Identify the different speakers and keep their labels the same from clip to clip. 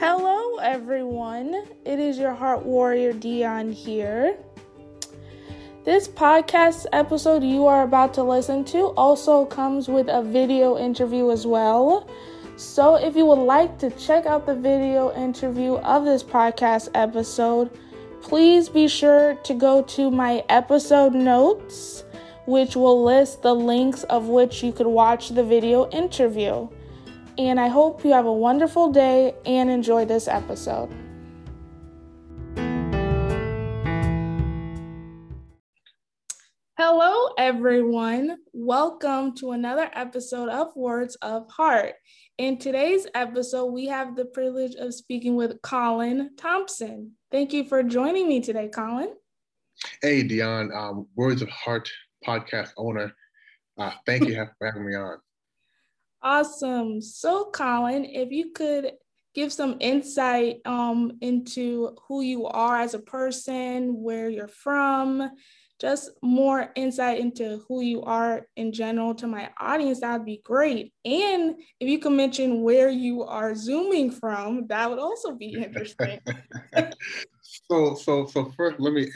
Speaker 1: Hello, everyone. It is your heart warrior Dion here. This podcast episode you are about to listen to also comes with a video interview as well. So, if you would like to check out the video interview of this podcast episode, please be sure to go to my episode notes, which will list the links of which you could watch the video interview. And I hope you have a wonderful day and enjoy this episode. Hello, everyone. Welcome to another episode of Words of Heart. In today's episode, we have the privilege of speaking with Colin Thompson. Thank you for joining me today, Colin.
Speaker 2: Hey, Dion, um, Words of Heart podcast owner. Uh, thank you for having me on.
Speaker 1: Awesome. So, Colin, if you could give some insight um, into who you are as a person, where you're from, just more insight into who you are in general to my audience, that would be great. And if you can mention where you are zooming from, that would also be interesting.
Speaker 2: so, so, so first, let me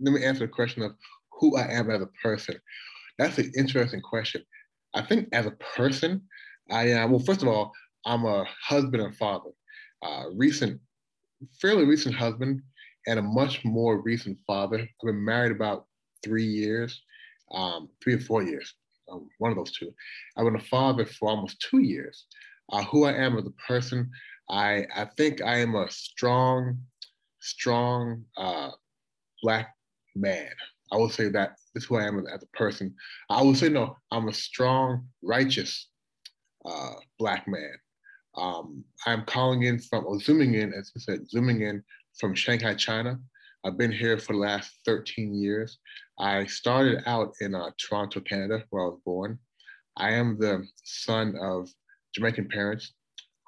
Speaker 2: let me answer the question of who I am as a person. That's an interesting question. I think as a person, I am. Well, first of all, I'm a husband and father. Uh, recent, fairly recent husband, and a much more recent father. I've been married about three years, um, three or four years, um, one of those two. I've been a father for almost two years. Uh, who I am as a person, I, I think I am a strong, strong uh, black man. I will say that this is who I am as a person. I would say no, I'm a strong, righteous uh, black man. Um, I'm calling in from, or zooming in, as I said, zooming in from Shanghai, China. I've been here for the last 13 years. I started out in uh, Toronto, Canada, where I was born. I am the son of Jamaican parents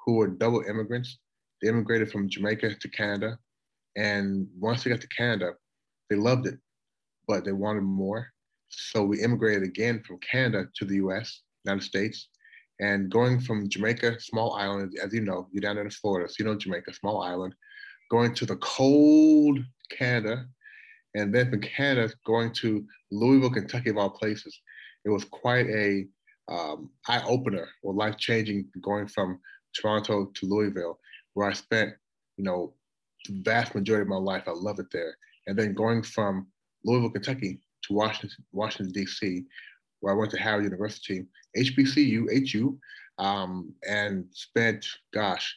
Speaker 2: who were double immigrants. They immigrated from Jamaica to Canada. And once they got to Canada, they loved it, but they wanted more. So we immigrated again from Canada to the US, United States. And going from Jamaica, small island, as you know, you're down in Florida, so you know Jamaica, small island, going to the cold Canada, and then from Canada going to Louisville, Kentucky, of all places. It was quite a um, eye opener or life changing going from Toronto to Louisville, where I spent, you know, the vast majority of my life. I love it there. And then going from Louisville, Kentucky to Washington, Washington D.C., where I went to Howard University, HBCU, HU, um, and spent, gosh,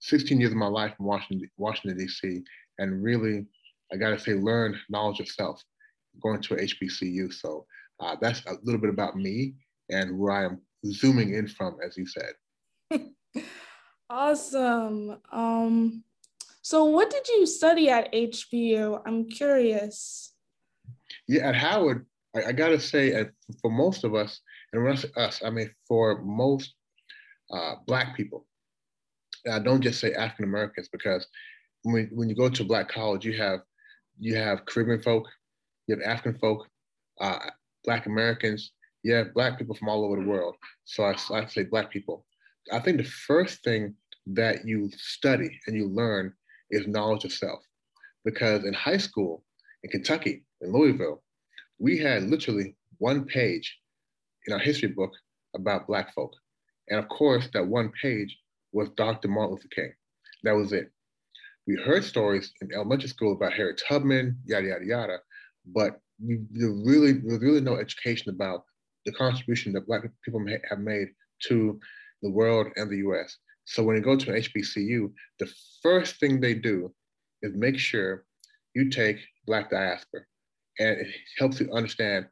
Speaker 2: 16 years of my life in Washington, Washington D.C. and really I got to say, learn knowledge of self going to HBCU. So uh, that's a little bit about me and where I am zooming in from, as you said.
Speaker 1: awesome. Um, so, what did you study at HBU? I'm curious.
Speaker 2: Yeah, at Howard, I, I got to say, at, for most of us, and when I say us, I mean for most uh, Black people, I don't just say African Americans because when, when you go to Black college, you have you have Caribbean folk, you have African folk, uh, Black Americans, you have Black people from all over the world. So I, I say Black people. I think the first thing that you study and you learn is knowledge of self. Because in high school, in Kentucky, in Louisville, we had literally one page in our history book about Black folk. And of course, that one page was Dr. Martin Luther King. That was it we heard stories in elementary school about Harriet Tubman, yada yada yada, but we, there really there really no education about the contribution that Black people have made to the world and the U.S. So when you go to an HBCU, the first thing they do is make sure you take Black diaspora, and it helps you understand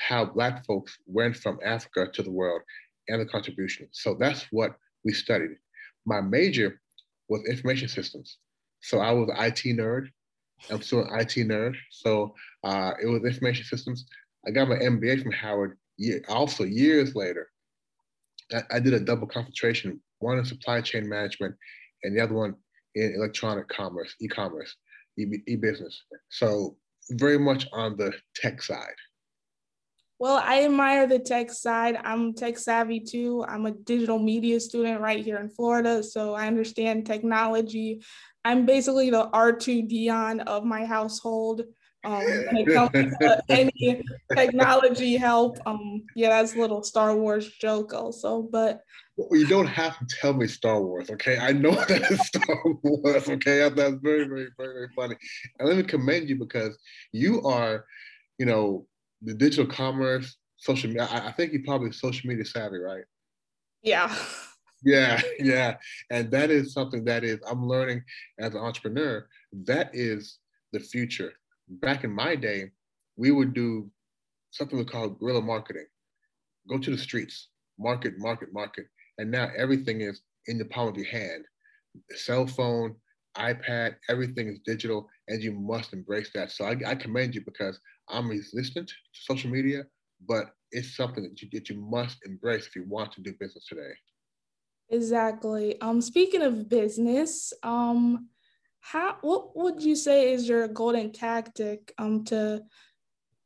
Speaker 2: how Black folks went from Africa to the world and the contribution. So that's what we studied. My major was information systems. So I was IT nerd. I'm still an IT nerd. So uh, it was information systems. I got my MBA from Howard. Year, also years later, I, I did a double concentration, one in supply chain management, and the other one in electronic commerce, e-commerce, e- e-business. So very much on the tech side.
Speaker 1: Well, I admire the tech side. I'm tech savvy too. I'm a digital media student right here in Florida, so I understand technology. I'm basically the R2 Dion of my household. Um, when it comes to any technology help, um, yeah, that's a little Star Wars joke also. But
Speaker 2: well, you don't have to tell me Star Wars, okay? I know that it's Star Wars, okay? That's very, very, very, very funny. And let me commend you because you are, you know, the digital commerce, social media. I, I think you're probably social media savvy, right?
Speaker 1: Yeah.
Speaker 2: Yeah, yeah. And that is something that is, I'm learning as an entrepreneur, that is the future. Back in my day, we would do something we call guerrilla marketing. Go to the streets, market, market, market. And now everything is in the palm of your hand. Cell phone, iPad, everything is digital, and you must embrace that. So I, I commend you because I'm resistant to social media, but it's something that you, that you must embrace if you want to do business today.
Speaker 1: Exactly. Um, speaking of business, um, how what would you say is your golden tactic um to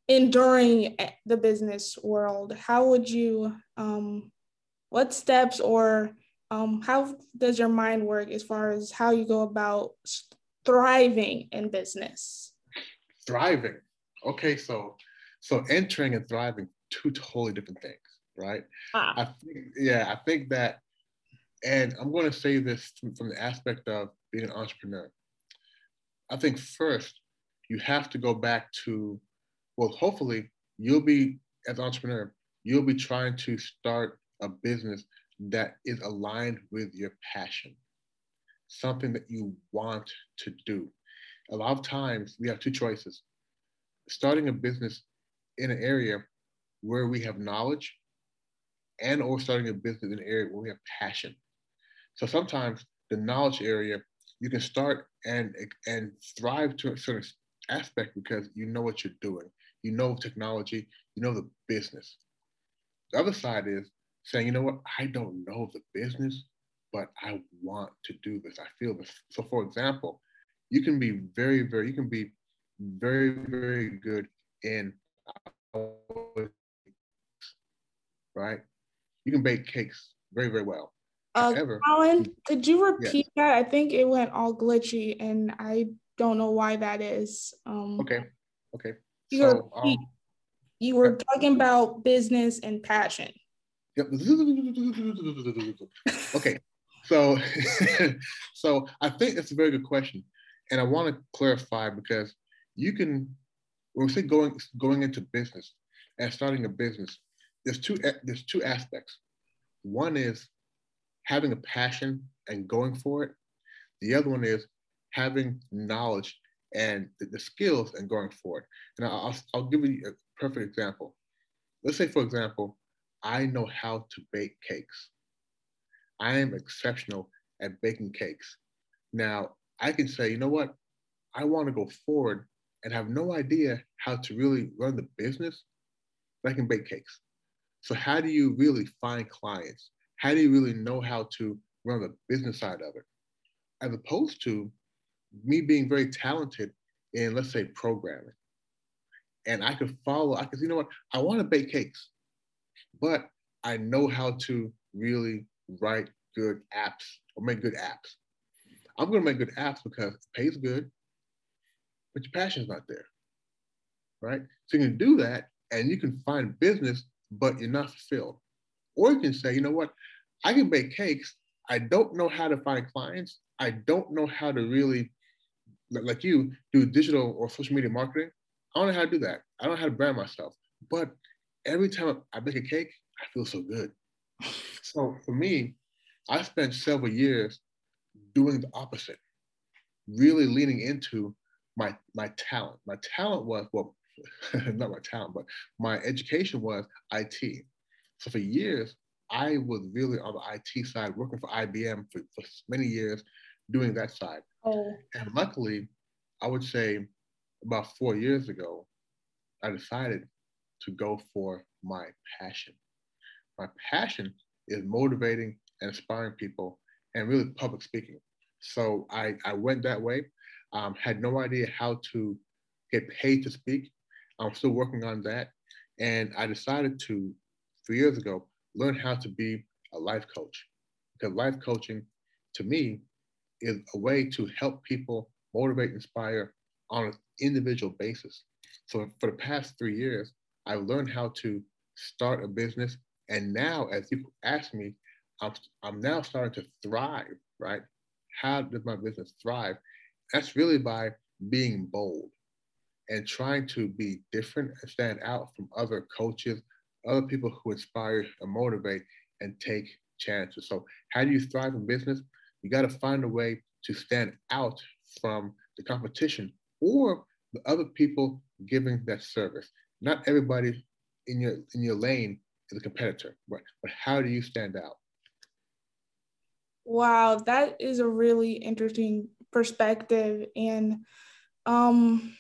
Speaker 1: enduring the business world? How would you um, what steps or um, how does your mind work as far as how you go about thriving in business?
Speaker 2: Thriving. Okay, so so entering and thriving, two totally different things, right? Ah. I think, yeah, I think that, and I'm going to say this from, from the aspect of being an entrepreneur. I think first you have to go back to, well, hopefully you'll be as an entrepreneur, you'll be trying to start a business that is aligned with your passion, something that you want to do. A lot of times we have two choices starting a business in an area where we have knowledge and or starting a business in an area where we have passion. So sometimes the knowledge area, you can start and and thrive to a certain aspect because you know what you're doing. You know technology, you know the business. The other side is saying, you know what, I don't know the business, but I want to do this. I feel this. So for example, you can be very, very, you can be very, very good in right? You can bake cakes very, very well.
Speaker 1: Uh, However, Colin, could you repeat yes. that? I think it went all glitchy, and I don't know why that is. Um,
Speaker 2: okay. Okay.
Speaker 1: You so, were, um, you were talking about business and passion.
Speaker 2: Yep. okay. So, so I think that's a very good question, and I want to clarify because you can when we say going going into business and starting a business, there's two there's two aspects. One is having a passion and going for it. The other one is having knowledge and the, the skills and going for it. And I'll, I'll give you a perfect example. Let's say, for example, I know how to bake cakes. I am exceptional at baking cakes. Now, I can say, you know what? I want to go forward and have no idea how to really run the business, but I can bake cakes. So how do you really find clients? How do you really know how to run the business side of it? As opposed to me being very talented in, let's say, programming. And I could follow, I could, you know what, I want to bake cakes, but I know how to really write good apps or make good apps. I'm going to make good apps because it pays good, but your passion's not there, right? So you can do that and you can find business, but you're not fulfilled. Or you can say, you know what, I can bake cakes. I don't know how to find clients. I don't know how to really, like you, do digital or social media marketing. I don't know how to do that. I don't know how to brand myself. But every time I bake a cake, I feel so good. So for me, I spent several years doing the opposite, really leaning into my my talent. My talent was well, not my talent, but my education was IT. So for years, I was really on the IT side, working for IBM for, for many years, doing that side. Oh. And luckily, I would say about four years ago, I decided to go for my passion. My passion is motivating and inspiring people and really public speaking. So I, I went that way um, had no idea how to get paid to speak. I'm still working on that. And I decided to, three years ago, learn how to be a life coach. Because life coaching, to me, is a way to help people motivate, inspire on an individual basis. So for the past three years, I've learned how to start a business. And now, as you ask me, I'm, I'm now starting to thrive, right? How does my business thrive? That's really by being bold and trying to be different and stand out from other coaches, other people who inspire and motivate and take chances. So, how do you thrive in business? You got to find a way to stand out from the competition or the other people giving that service. Not everybody in your in your lane is a competitor, right? But how do you stand out?
Speaker 1: Wow, that is a really interesting perspective. And um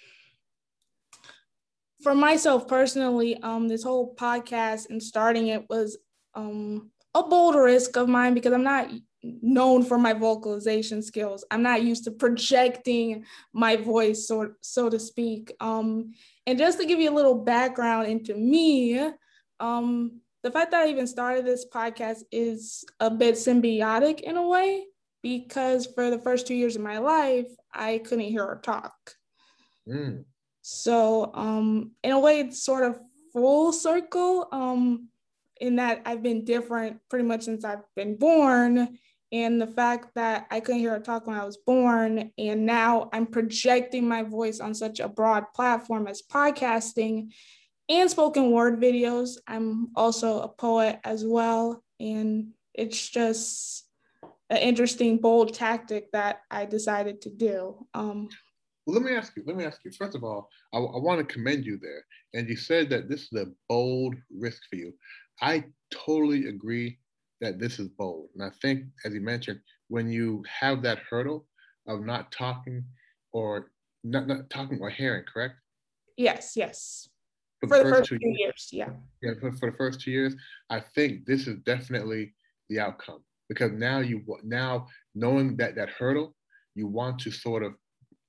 Speaker 1: for myself personally, um, this whole podcast and starting it was um a bold risk of mine because I'm not known for my vocalization skills. I'm not used to projecting my voice, so, so to speak. Um, and just to give you a little background into me, um, the fact that I even started this podcast is a bit symbiotic in a way because for the first two years of my life, I couldn't hear or talk. Mm. So, um, in a way, it's sort of full circle um, in that I've been different pretty much since I've been born and the fact that I couldn't hear her talk when I was born, and now I'm projecting my voice on such a broad platform as podcasting and spoken word videos. I'm also a poet as well, and it's just an interesting, bold tactic that I decided to do. Um,
Speaker 2: well, let me ask you. Let me ask you. First of all, I, I want to commend you there. And you said that this is a bold risk for you. I totally agree that this is bold. And I think, as you mentioned, when you have that hurdle of not talking or not, not talking or hearing, correct?
Speaker 1: Yes, yes. For, for the, first, first two years, years, yeah.
Speaker 2: Yeah, for, for the first two years, I think this is definitely the outcome because now you now knowing that that hurdle, you want to sort of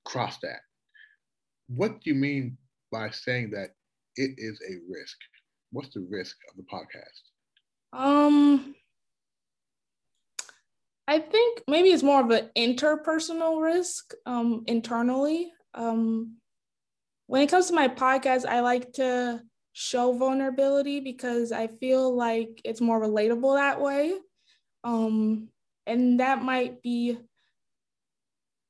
Speaker 2: cross that. What do you mean by saying that it is a risk? What's the risk of the podcast?
Speaker 1: Um, I think maybe it's more of an interpersonal risk um, internally. Um, when it comes to my podcast, I like to show vulnerability because I feel like it's more relatable that way. Um, and that might be,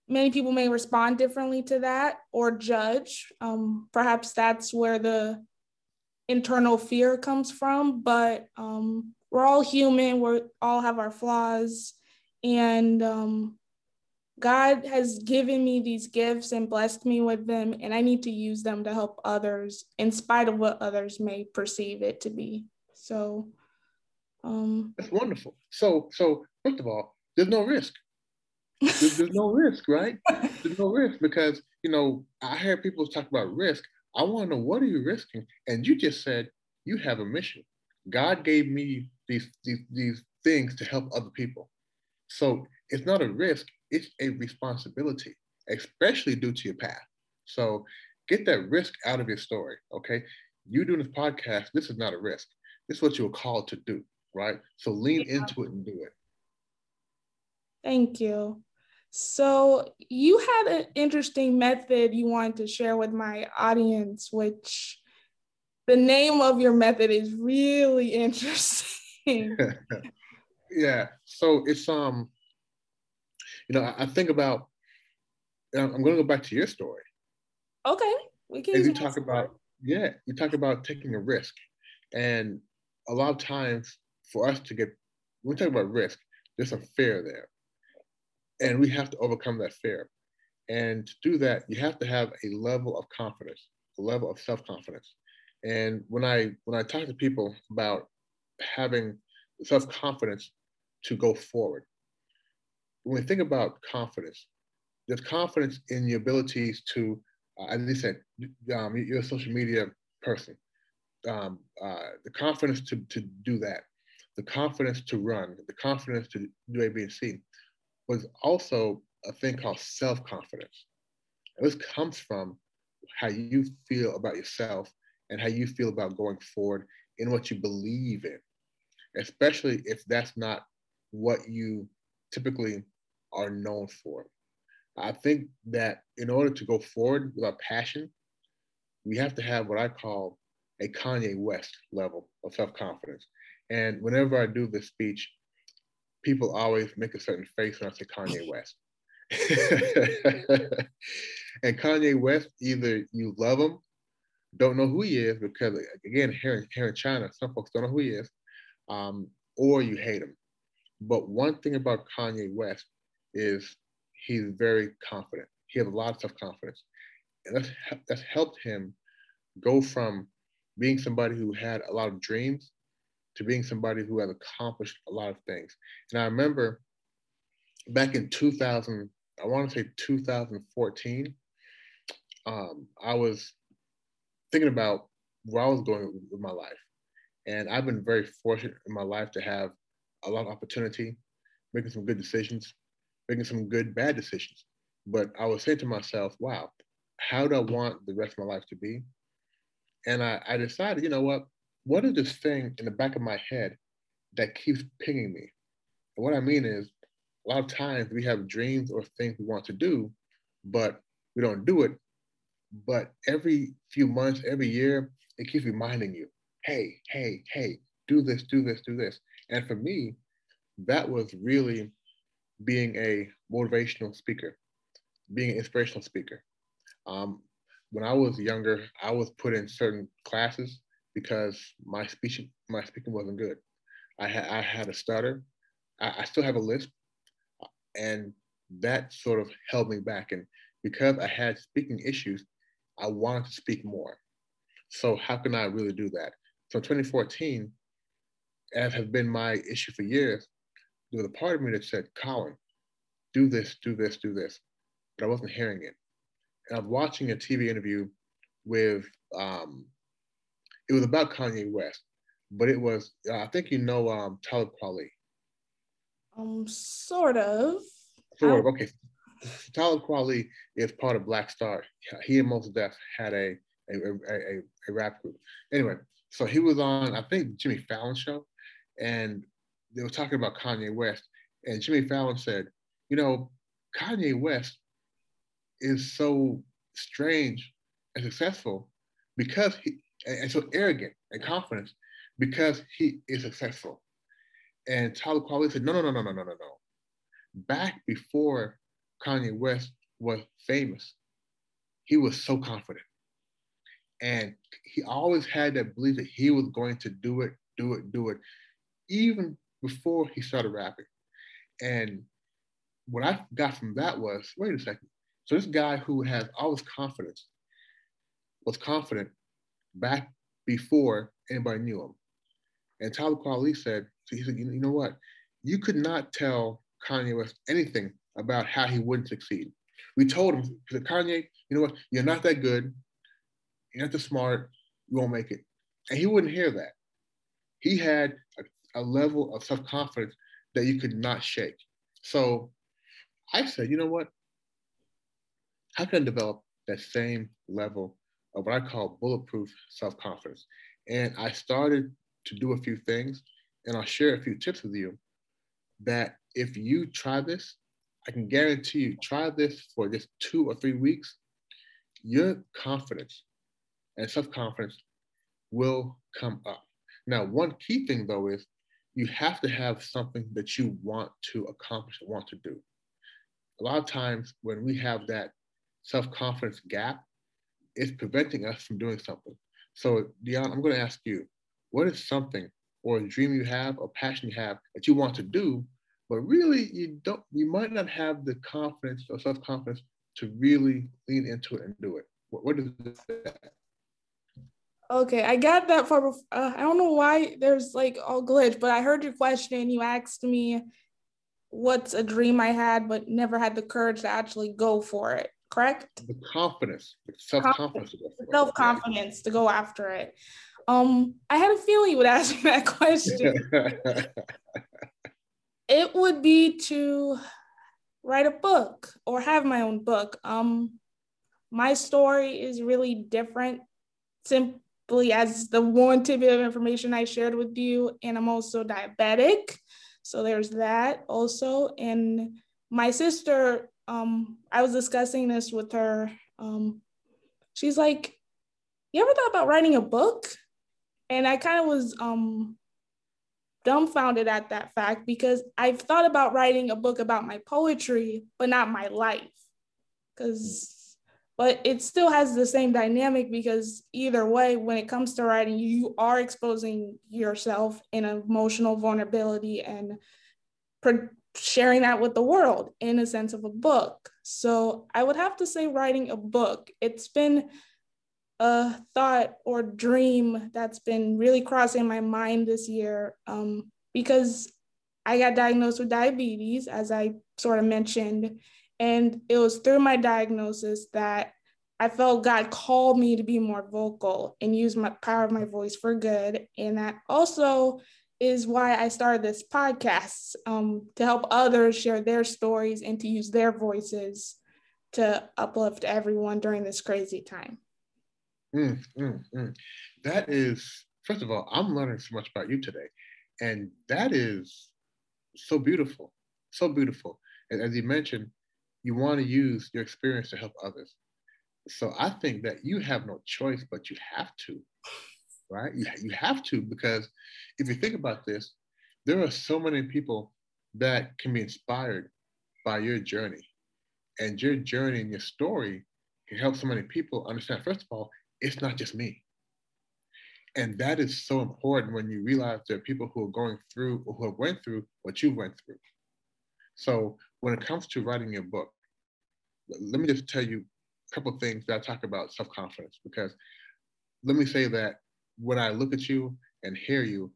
Speaker 1: many people may respond differently to that or judge. Um, perhaps that's where the internal fear comes from, but um, we're all human, we all have our flaws. And um, God has given me these gifts and blessed me with them, and I need to use them to help others in spite of what others may perceive it to be. So, um,
Speaker 2: that's wonderful. So, so first of all, there's no risk. There's, there's no risk, right? There's no risk because you know I hear people talk about risk. I want to know what are you risking, and you just said you have a mission. God gave me these these, these things to help other people. So it's not a risk, it's a responsibility, especially due to your path. So get that risk out of your story, okay? You doing this podcast, this is not a risk. This is what you're called to do, right? So lean yeah. into it and do it.
Speaker 1: Thank you. So you had an interesting method you wanted to share with my audience, which the name of your method is really interesting.
Speaker 2: yeah. So it's um, you know, I, I think about. I'm going to go back to your story.
Speaker 1: Okay, we can.
Speaker 2: As you talk about, yeah, you talk about taking a risk, and a lot of times for us to get, when we talk about risk, there's a fear there, and we have to overcome that fear. And to do that, you have to have a level of confidence, a level of self confidence. And when I when I talk to people about having self confidence to go forward. When we think about confidence, there's confidence in your abilities to, uh, as you said, um, you're a social media person. Um, uh, the confidence to, to do that, the confidence to run, the confidence to do A, B, and C, was also a thing called self confidence. And this comes from how you feel about yourself and how you feel about going forward in what you believe in, especially if that's not what you typically are known for. I think that in order to go forward with our passion, we have to have what I call a Kanye West level of self confidence. And whenever I do this speech, people always make a certain face when I say Kanye West. and Kanye West, either you love him, don't know who he is, because again, here in, here in China, some folks don't know who he is, um, or you hate him. But one thing about Kanye West is he's very confident. He has a lot of self confidence. And that's, that's helped him go from being somebody who had a lot of dreams to being somebody who has accomplished a lot of things. And I remember back in 2000, I want to say 2014, um, I was thinking about where I was going with my life. And I've been very fortunate in my life to have a lot of opportunity, making some good decisions, making some good bad decisions. But I was saying to myself, wow, how do I want the rest of my life to be? And I, I decided, you know what? What is this thing in the back of my head that keeps pinging me? And what I mean is, a lot of times we have dreams or things we want to do, but we don't do it. But every few months, every year, it keeps reminding you, hey, hey, hey, do this, do this, do this. And for me, that was really being a motivational speaker, being an inspirational speaker. Um, when I was younger, I was put in certain classes because my speech, my speaking wasn't good. I had I had a stutter. I, I still have a lisp, and that sort of held me back. And because I had speaking issues, I wanted to speak more. So how can I really do that? So 2014, as has been my issue for years, there was a part of me that said, Colin, do this, do this, do this. But I wasn't hearing it. And I was watching a TV interview with, um, it was about Kanye West, but it was, uh, I think you know um, Talib Kweli.
Speaker 1: Um, sort of.
Speaker 2: Sort of, okay. Talib Kweli is part of Black Star. He and Mos Def had a, a, a, a, rap group. Anyway, so he was on, I think, Jimmy Fallon show, and they were talking about Kanye West. And Jimmy Fallon said, you know, Kanye West is so strange and successful because he and so arrogant and confident because he is successful. And Talib Kweli said, no, no, no, no, no, no, no, no. Back before Kanye West was famous, he was so confident. And he always had that belief that he was going to do it, do it, do it, even before he started rapping. And what I got from that was wait a second. So this guy who has all this confidence was confident back before anybody knew him. And Talib Kweli said, he said, you know what? You could not tell Kanye West anything about how he wouldn't succeed. We told him, Kanye, you know what? You're not that good. You're not that smart. You won't make it. And he wouldn't hear that. He had a, a level of self confidence that you could not shake. So I said, you know what? How can I develop that same level of what I call bulletproof self confidence? And I started to do a few things, and I'll share a few tips with you that if you try this, I can guarantee you, try this for just two or three weeks, your confidence and self confidence will come up. Now, one key thing though is you have to have something that you want to accomplish and want to do a lot of times when we have that self-confidence gap, it's preventing us from doing something. So Dion, I'm going to ask you, what is something or a dream you have or passion you have that you want to do, but really you don't, you might not have the confidence or self-confidence to really lean into it and do it. What, what is that?
Speaker 1: Okay, I got that far. Before. Uh, I don't know why there's like all glitch, but I heard your question. You asked me what's a dream I had, but never had the courage to actually go for it. Correct?
Speaker 2: The confidence, the self confidence,
Speaker 1: self confidence to go after it. Um, I had a feeling you would ask me that question. it would be to write a book or have my own book. Um, my story is really different, sim- as the one tidbit of information I shared with you. And I'm also diabetic. So there's that also. And my sister, um, I was discussing this with her. Um, she's like, You ever thought about writing a book? And I kind of was um, dumbfounded at that fact because I've thought about writing a book about my poetry, but not my life. Because but it still has the same dynamic because either way when it comes to writing you are exposing yourself in emotional vulnerability and sharing that with the world in a sense of a book. So i would have to say writing a book it's been a thought or dream that's been really crossing my mind this year um, because i got diagnosed with diabetes as i sort of mentioned and it was through my diagnosis that I felt God called me to be more vocal and use my power of my voice for good. And that also is why I started this podcast um, to help others share their stories and to use their voices to uplift everyone during this crazy time.
Speaker 2: Mm, mm, mm. That is, first of all, I'm learning so much about you today. And that is so beautiful, so beautiful. And as you mentioned, you want to use your experience to help others. So I think that you have no choice, but you have to, right? You, you have to, because if you think about this, there are so many people that can be inspired by your journey. And your journey and your story can help so many people understand, first of all, it's not just me. And that is so important when you realize there are people who are going through or who have went through what you went through. So when it comes to writing your book, let me just tell you a couple things that I talk about self-confidence because let me say that when I look at you and hear you,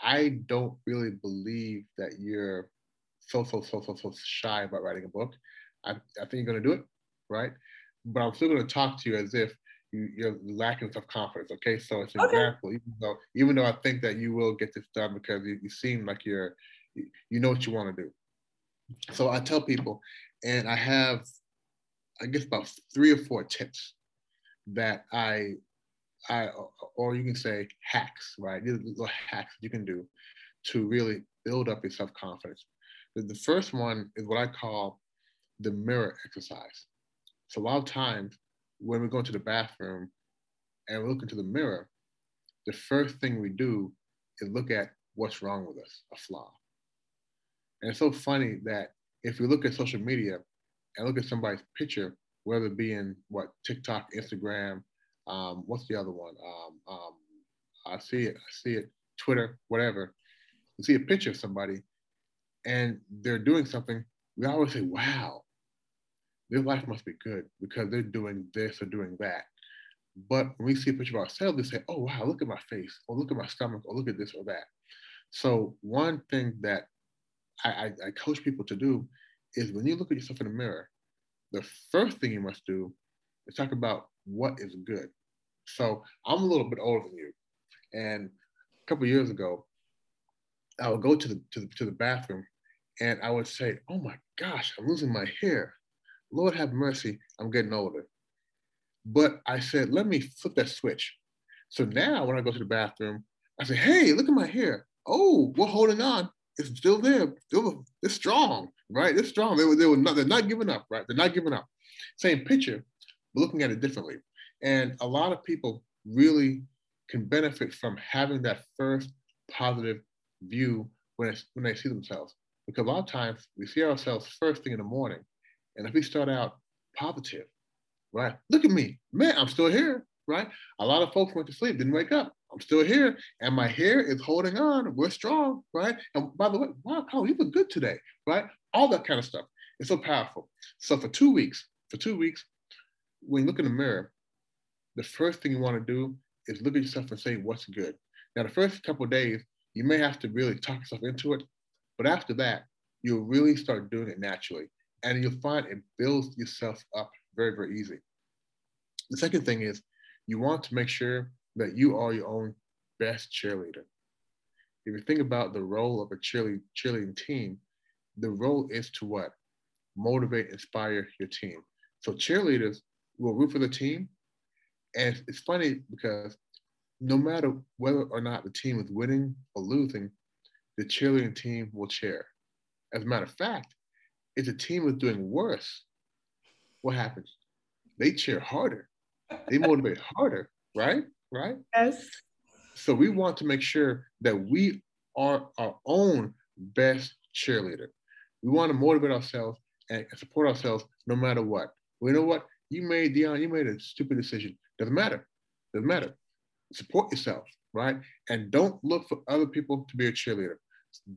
Speaker 2: I don't really believe that you're so so so so so shy about writing a book. I, I think you're gonna do it, right? But I'm still gonna talk to you as if you, are lacking self confidence. Okay, so it's an okay. example. Even though even though I think that you will get this done because you, you seem like you're you, you know what you want to do. So I tell people, and I have I guess about three or four tips that I, I, or you can say hacks, right? These little hacks you can do to really build up your self confidence. The first one is what I call the mirror exercise. So a lot of times when we go into the bathroom and we look into the mirror, the first thing we do is look at what's wrong with us, a flaw. And it's so funny that if you look at social media, and look at somebody's picture, whether it be in what TikTok, Instagram, um, what's the other one? Um, um, I see it, I see it, Twitter, whatever. You see a picture of somebody and they're doing something, we always say, wow, their life must be good because they're doing this or doing that. But when we see a picture of ourselves, we say, oh, wow, look at my face, or look at my stomach, or look at this or that. So, one thing that I, I, coach people to do is when you look at yourself in the mirror, the first thing you must do is talk about what is good. So I'm a little bit older than you, and a couple years ago, I would go to the, to the to the bathroom, and I would say, "Oh my gosh, I'm losing my hair. Lord have mercy, I'm getting older." But I said, "Let me flip that switch." So now, when I go to the bathroom, I say, "Hey, look at my hair. Oh, we're holding on. It's still there. Still, it's strong right? They're strong. They were, they were not, they're not giving up, right? They're not giving up. Same picture, but looking at it differently. And a lot of people really can benefit from having that first positive view when, when they see themselves. Because a lot of times we see ourselves first thing in the morning. And if we start out positive, right? Look at me, man, I'm still here, right? A lot of folks went to sleep, didn't wake up. I'm still here, and my hair is holding on. We're strong, right? And by the way, wow, Colin, you look good today, right? All that kind of stuff. It's so powerful. So for two weeks, for two weeks, when you look in the mirror, the first thing you want to do is look at yourself and say what's good. Now, the first couple days, you may have to really talk yourself into it, but after that, you'll really start doing it naturally, and you'll find it builds yourself up very, very easy. The second thing is you want to make sure that you are your own best cheerleader. If you think about the role of a cheerleading, cheerleading team, the role is to what? Motivate, inspire your team. So cheerleaders will root for the team. And it's funny because no matter whether or not the team is winning or losing, the cheerleading team will cheer. As a matter of fact, if the team is doing worse, what happens? They cheer harder. They motivate harder, right? Right?
Speaker 1: Yes.
Speaker 2: So we want to make sure that we are our own best cheerleader. We want to motivate ourselves and support ourselves no matter what. Well, you know what? You made Dion, you made a stupid decision. Doesn't matter. Doesn't matter. Support yourself, right? And don't look for other people to be a cheerleader.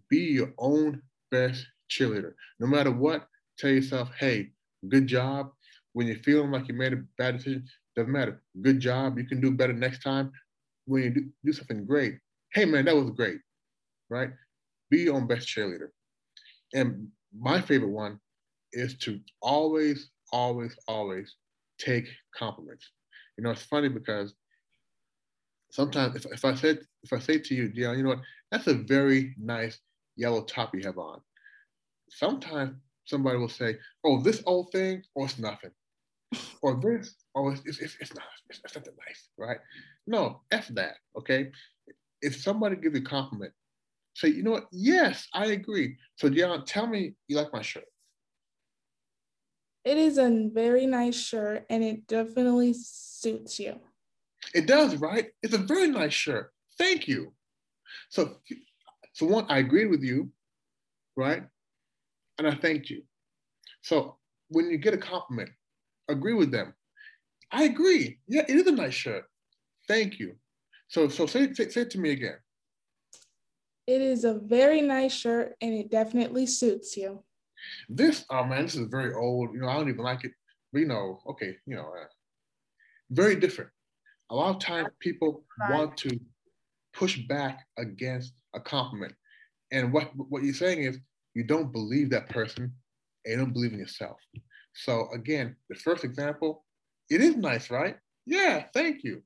Speaker 2: Be your own best cheerleader. No matter what, tell yourself, hey, good job. When you're feeling like you made a bad decision, doesn't matter. Good job. You can do better next time. When you do, do something great, hey man, that was great, right? Be your own best cheerleader. And my favorite one is to always, always, always take compliments. You know, it's funny because sometimes if, if I said if I say to you, Dion, you know what, that's a very nice yellow top you have on. Sometimes somebody will say, oh, this old thing, or it's nothing. or this, Oh, or it's, it's, it's not, it's, it's nothing nice, right? No, F that, okay? If somebody gives you a compliment, say, you know what, yes, I agree. So Dion, tell me you like my shirt.
Speaker 1: It is a very nice shirt and it definitely suits you.
Speaker 2: It does, right? It's a very nice shirt. Thank you. So, so one, I agreed with you, right? And I thanked you. So when you get a compliment, agree with them. I agree. Yeah, it is a nice shirt. Thank you. So, so say, say, say it to me again.
Speaker 1: It is a very nice shirt and it definitely suits you.
Speaker 2: This, oh man, this is very old. You know, I don't even like it. But you know, okay, you know, uh, very different. A lot of times people want to push back against a compliment. And what, what you're saying is you don't believe that person and you don't believe in yourself. So again, the first example, it is nice, right? Yeah, thank you.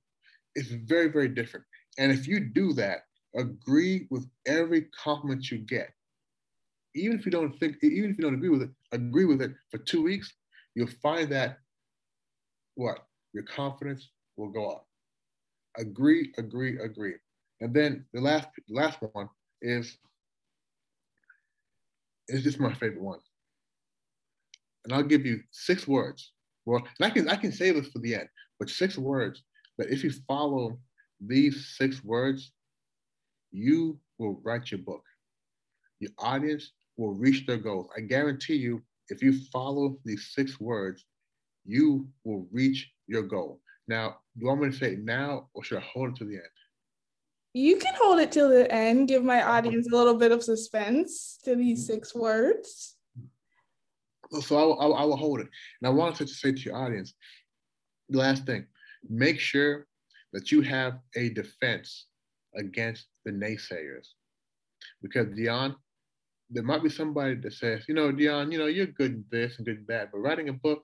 Speaker 2: It's very, very different. And if you do that, agree with every compliment you get. Even if you don't think, even if you don't agree with it, agree with it for two weeks, you'll find that what? Your confidence will go up. Agree, agree, agree. And then the last last one is is just my favorite one. And I'll give you six words. Well, and I can I can save this for the end, but six words that if you follow these six words, you will write your book. Your audience will reach their goals. I guarantee you, if you follow these six words, you will reach your goal. Now, do you want me to say it now or should I hold it to the end?
Speaker 1: You can hold it till the end, give my audience a little bit of suspense to these six words.
Speaker 2: So I will, I I will hold it. And I wanted to say to your audience, the last thing, make sure that you have a defense against the naysayers. Because Dion, there might be somebody that says, you know, Dion, you know, you're good at this and good at that, but writing a book,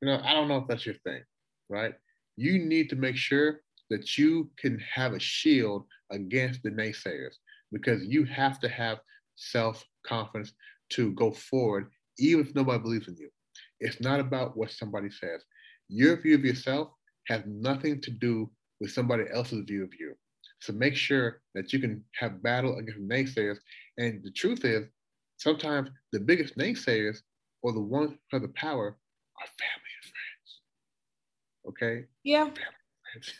Speaker 2: you know, I don't know if that's your thing, right? You need to make sure that you can have a shield against the naysayers because you have to have self confidence to go forward, even if nobody believes in you. It's not about what somebody says. Your view of yourself has nothing to do with somebody else's view of you. So make sure that you can have battle against naysayers. And the truth is, sometimes the biggest naysayers or the ones who have the power are family and friends. Okay.
Speaker 1: Yeah.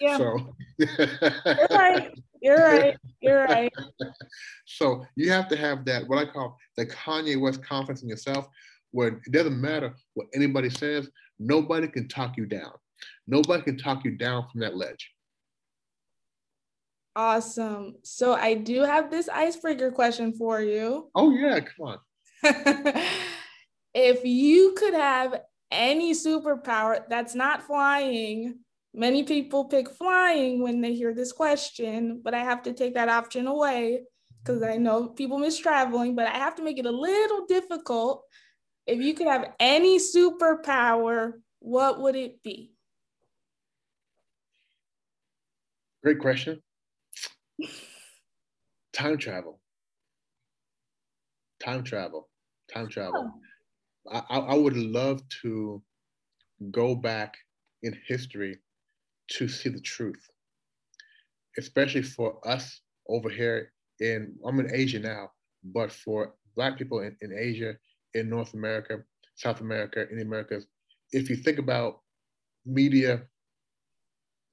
Speaker 1: Yeah. So you're right. You're right. You're right.
Speaker 2: so you have to have that what I call the Kanye West confidence in yourself, where it doesn't matter what anybody says, nobody can talk you down. Nobody can talk you down from that ledge.
Speaker 1: Awesome. So I do have this icebreaker question for you.
Speaker 2: Oh yeah, come on.
Speaker 1: if you could have any superpower that's not flying. Many people pick flying when they hear this question, but I have to take that option away because I know people miss traveling, but I have to make it a little difficult. If you could have any superpower, what would it be?
Speaker 2: Great question. Time travel. Time travel. Time travel. Oh. I, I would love to go back in history to see the truth, especially for us over here in, I'm in Asia now, but for Black people in, in Asia, in North America, South America, in the Americas, if you think about media,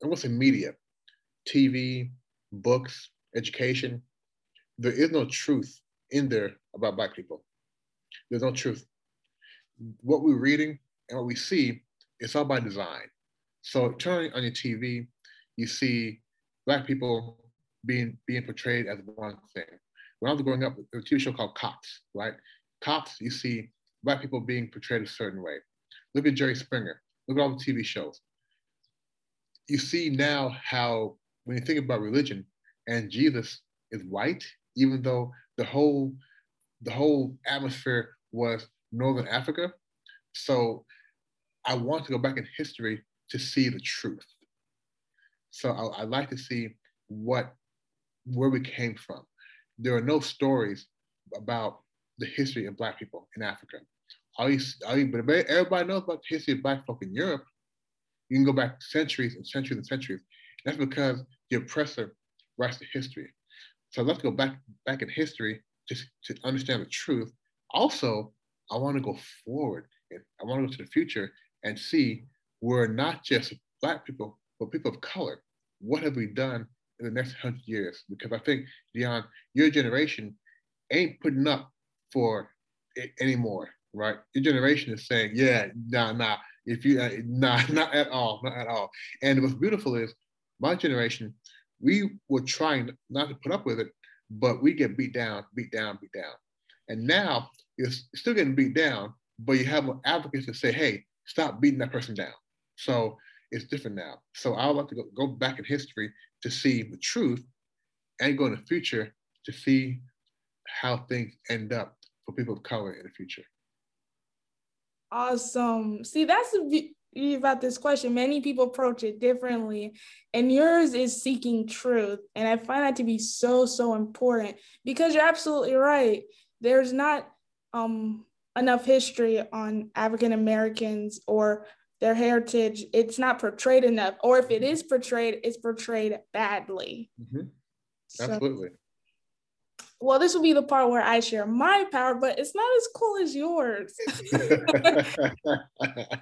Speaker 2: I won't say media, TV, books, education, there is no truth in there about Black people. There's no truth. What we're reading and what we see, it's all by design. So turning on your TV, you see Black people being being portrayed as one thing. When I was growing up, there was a TV show called Cops, right? Cops, you see Black people being portrayed a certain way. Look at Jerry Springer. Look at all the TV shows. You see now how when you think about religion and Jesus is white, even though the whole the whole atmosphere was Northern Africa. So I want to go back in history to see the truth. So I, would like to see what where we came from. There are no stories about the history of Black people in Africa. All you, all you, but everybody knows about the history of Black folk in Europe. You can go back centuries and centuries and centuries. That's because the oppressor writes the history. So let's go back back in history just to understand the truth. Also, I want to go forward. And I want to go to the future and see where not just Black people, but people of color. What have we done in the next hundred years? Because I think, Dion, your generation ain't putting up for it anymore, right? Your generation is saying, yeah, nah, nah, if you, uh, nah, not at all, not at all. And what's beautiful is my generation, we were trying not to put up with it, but we get beat down, beat down, beat down. And now you're still getting beat down, but you have advocates that say, hey, stop beating that person down. So it's different now. So I would like to go, go back in history to see the truth and go in the future to see how things end up for people of color in the future.
Speaker 1: Awesome. See, that's the about this question. Many people approach it differently, and yours is seeking truth. And I find that to be so, so important because you're absolutely right. There's not um, enough history on African Americans or their heritage. It's not portrayed enough, or if it is portrayed, it's portrayed badly.
Speaker 2: Mm-hmm. Absolutely. So,
Speaker 1: well, this will be the part where I share my power, but it's not as cool as yours.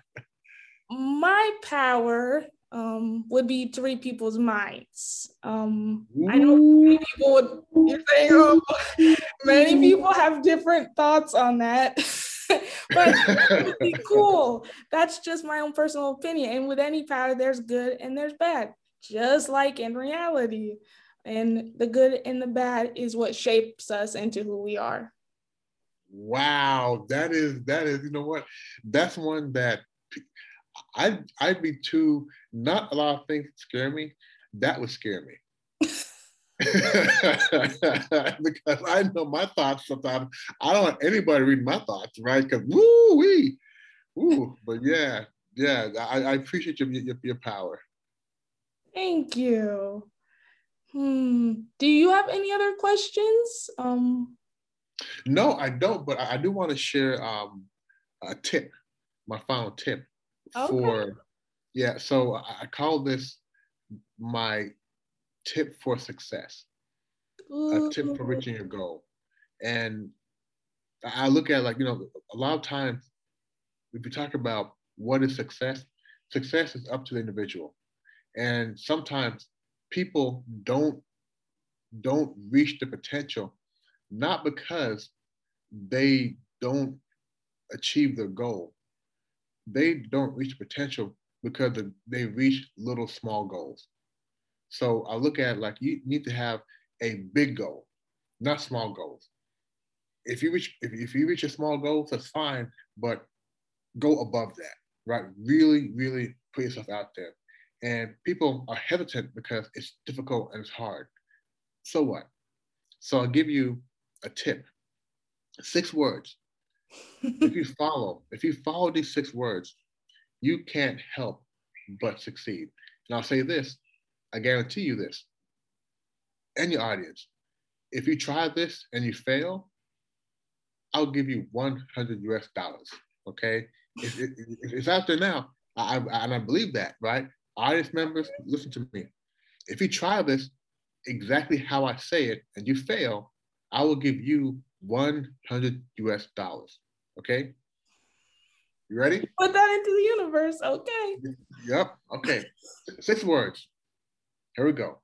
Speaker 1: my power um, would be to read people's minds. Um, I know many people would you're saying, oh, many people have different thoughts on that. but it be cool. That's just my own personal opinion. And with any power, there's good and there's bad, just like in reality. And the good and the bad is what shapes us into who we are.
Speaker 2: Wow, that is that is you know what? That's one that I'd I'd be too not a lot of things scare me. That would scare me. because I know my thoughts sometimes. I don't want anybody reading my thoughts, right? Because woo wee, woo. But yeah, yeah, I, I appreciate your, your, your power.
Speaker 1: Thank you. Hmm. Do you have any other questions? Um.
Speaker 2: No, I don't. But I, I do want to share um, a tip, my final tip okay. for. Yeah. So I, I call this my tip for success, Ooh. a tip for reaching your goal. And I look at like, you know, a lot of times if you talk about what is success, success is up to the individual. And sometimes people don't don't reach the potential not because they don't achieve their goal. They don't reach potential because they reach little small goals. So I look at like you need to have a big goal, not small goals. If you reach if, if you reach a small goal, that's fine, but go above that, right? Really, really put yourself out there. And people are hesitant because it's difficult and it's hard. So what? So I'll give you a tip. Six words. if you follow, if you follow these six words, you can't help but succeed. And I'll say this I guarantee you this, and your audience, if you try this and you fail, I'll give you 100 US dollars. Okay, it's, it, it's out there now, I, I, and I believe that, right? audience members, listen to me. If you try this exactly how I say it and you fail, I will give you 100 US dollars. Okay? You ready?
Speaker 1: Put that into the universe. Okay.
Speaker 2: Yep. Okay. Six words. Here we go.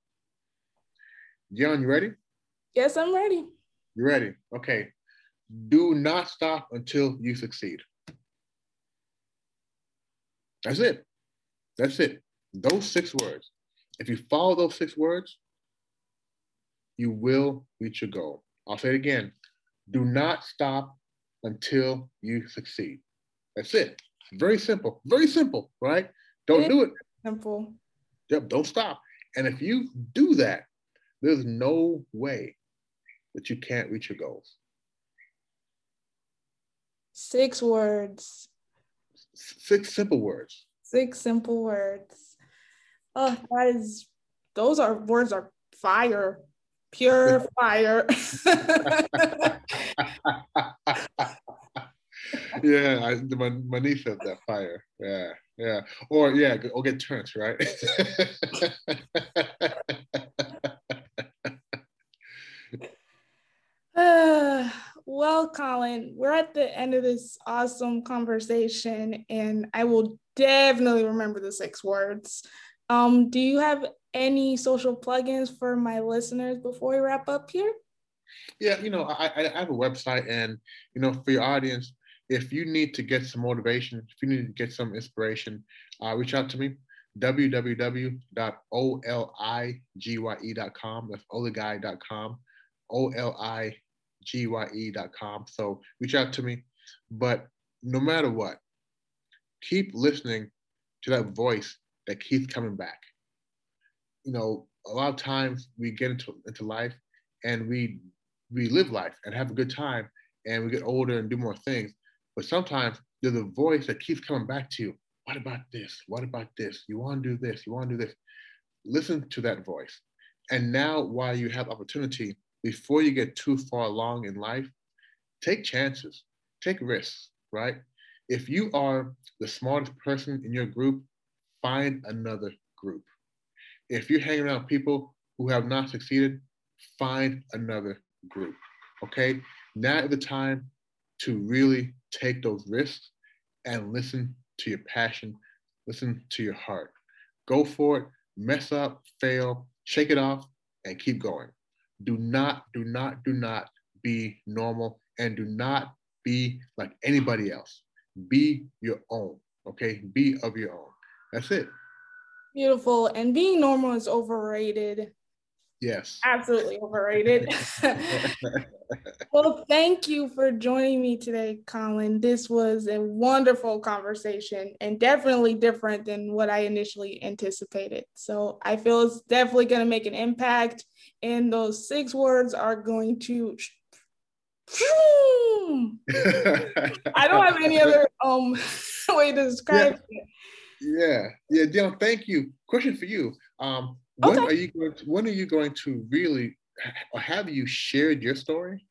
Speaker 2: John, you ready?
Speaker 1: Yes, I'm ready.
Speaker 2: You ready? Okay. Do not stop until you succeed. That's it. That's it. Those six words. If you follow those six words, you will reach your goal. I'll say it again. Do not stop until you succeed. That's it. Very simple. Very simple, right? Don't it do it.
Speaker 1: Simple.
Speaker 2: Yep, don't stop. And if you do that, there's no way that you can't reach your goals.
Speaker 1: Six words.
Speaker 2: Six simple words.
Speaker 1: Six simple words. Oh, that is those are words are fire. Pure fire.
Speaker 2: yeah, I, my, my niece said that fire. Yeah, yeah. Or yeah, or get turned, right?
Speaker 1: uh, well, Colin, we're at the end of this awesome conversation, and I will definitely remember the six words. Um, do you have any social plugins for my listeners before we wrap up here?
Speaker 2: Yeah, you know, I, I have a website, and you know, for your audience, if you need to get some motivation, if you need to get some inspiration, uh, reach out to me www.oligye.com. That's oligye.com, O-L-I-G-Y-E.com. So reach out to me. But no matter what, keep listening to that voice that keeps coming back. You know, a lot of times we get into, into life and we we live life and have a good time and we get older and do more things. But sometimes there's a voice that keeps coming back to you. What about this? What about this? You want to do this? You want to do this? Listen to that voice. And now, while you have opportunity, before you get too far along in life, take chances, take risks, right? If you are the smartest person in your group, find another group. If you're hanging around people who have not succeeded, find another group. Okay? Now is the time to really take those risks and listen to your passion, listen to your heart. Go for it, mess up, fail, shake it off, and keep going. Do not, do not, do not be normal and do not be like anybody else. Be your own, okay? Be of your own. That's it.
Speaker 1: Beautiful. And being normal is overrated.
Speaker 2: Yes.
Speaker 1: Absolutely overrated. well, thank you for joining me today, Colin. This was a wonderful conversation and definitely different than what I initially anticipated. So I feel it's definitely going to make an impact. And those six words are going to. I don't have any other um way to describe
Speaker 2: yeah. it. Yeah, yeah, Dion, thank you. Question for you. Um, when okay. are you going to, when are you going to really have you shared your story?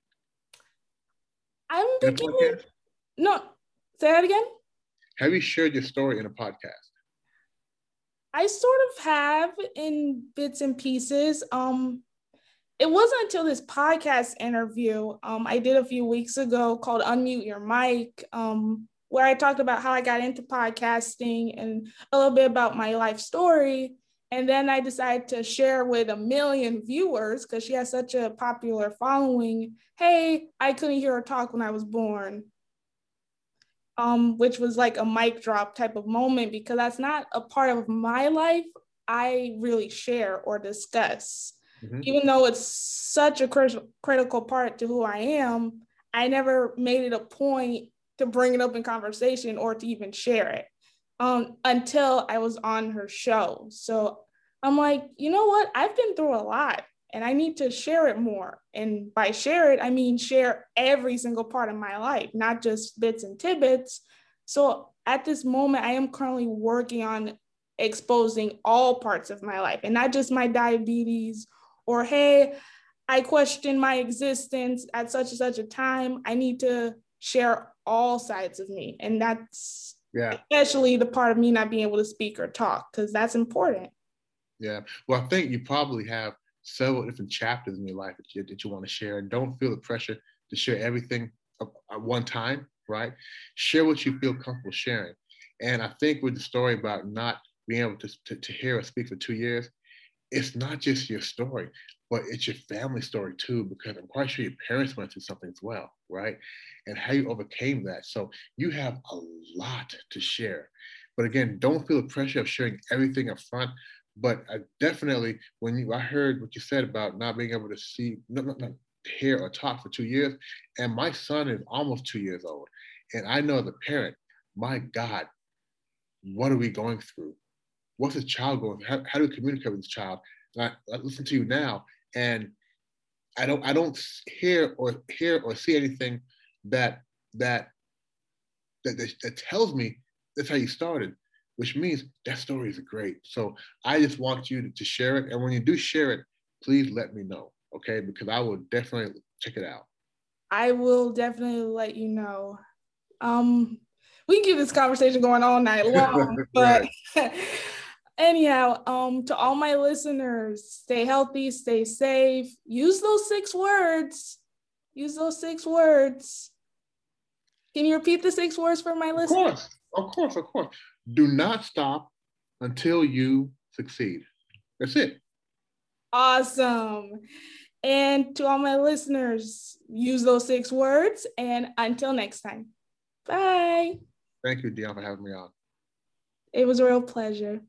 Speaker 1: I'm beginning. No, say that again.
Speaker 2: Have you shared your story in a podcast?
Speaker 1: I sort of have in bits and pieces. Um, it wasn't until this podcast interview um, I did a few weeks ago called Unmute Your Mic, um, where I talked about how I got into podcasting and a little bit about my life story. And then I decided to share with a million viewers because she has such a popular following. Hey, I couldn't hear her talk when I was born. Um, which was like a mic drop type of moment because that's not a part of my life I really share or discuss. Mm-hmm. Even though it's such a cr- critical part to who I am, I never made it a point to bring it up in conversation or to even share it um, until I was on her show. So I'm like, you know what? I've been through a lot and I need to share it more. And by share it, I mean share every single part of my life, not just bits and tidbits. So at this moment, I am currently working on exposing all parts of my life and not just my diabetes or, hey, I question my existence at such and such a time. I need to share all sides of me. And that's
Speaker 2: Yeah.
Speaker 1: Especially the part of me not being able to speak or talk, because that's important.
Speaker 2: Yeah. Well, I think you probably have several different chapters in your life that you, that you want to share. And don't feel the pressure to share everything at one time, right? Share what you feel comfortable sharing. And I think with the story about not being able to, to, to hear or speak for two years, it's not just your story, but it's your family story too, because I'm quite sure your parents went through something as well, right? And how you overcame that. So you have a lot to share. But again, don't feel the pressure of sharing everything up front. But I definitely, when you, I heard what you said about not being able to see, not, not, not hear or talk for two years, and my son is almost two years old, and I know as a parent, my God, what are we going through? What's this child going through? How, how do we communicate with this child? And I, I listen to you now, and I don't I don't hear or hear or see anything that that that, that, that tells me that's how you started, which means that story is great. So I just want you to, to share it, and when you do share it, please let me know, okay? Because I will definitely check it out.
Speaker 1: I will definitely let you know. Um, we can keep this conversation going all night long, but anyhow, um, to all my listeners, stay healthy, stay safe. Use those six words. Use those six words. Can you repeat the six words for my listeners?
Speaker 2: Of course, of course, of course. Do not stop until you succeed. That's it.
Speaker 1: Awesome. And to all my listeners, use those six words. And until next time, bye.
Speaker 2: Thank you, Dion, for having me on.
Speaker 1: It was a real pleasure.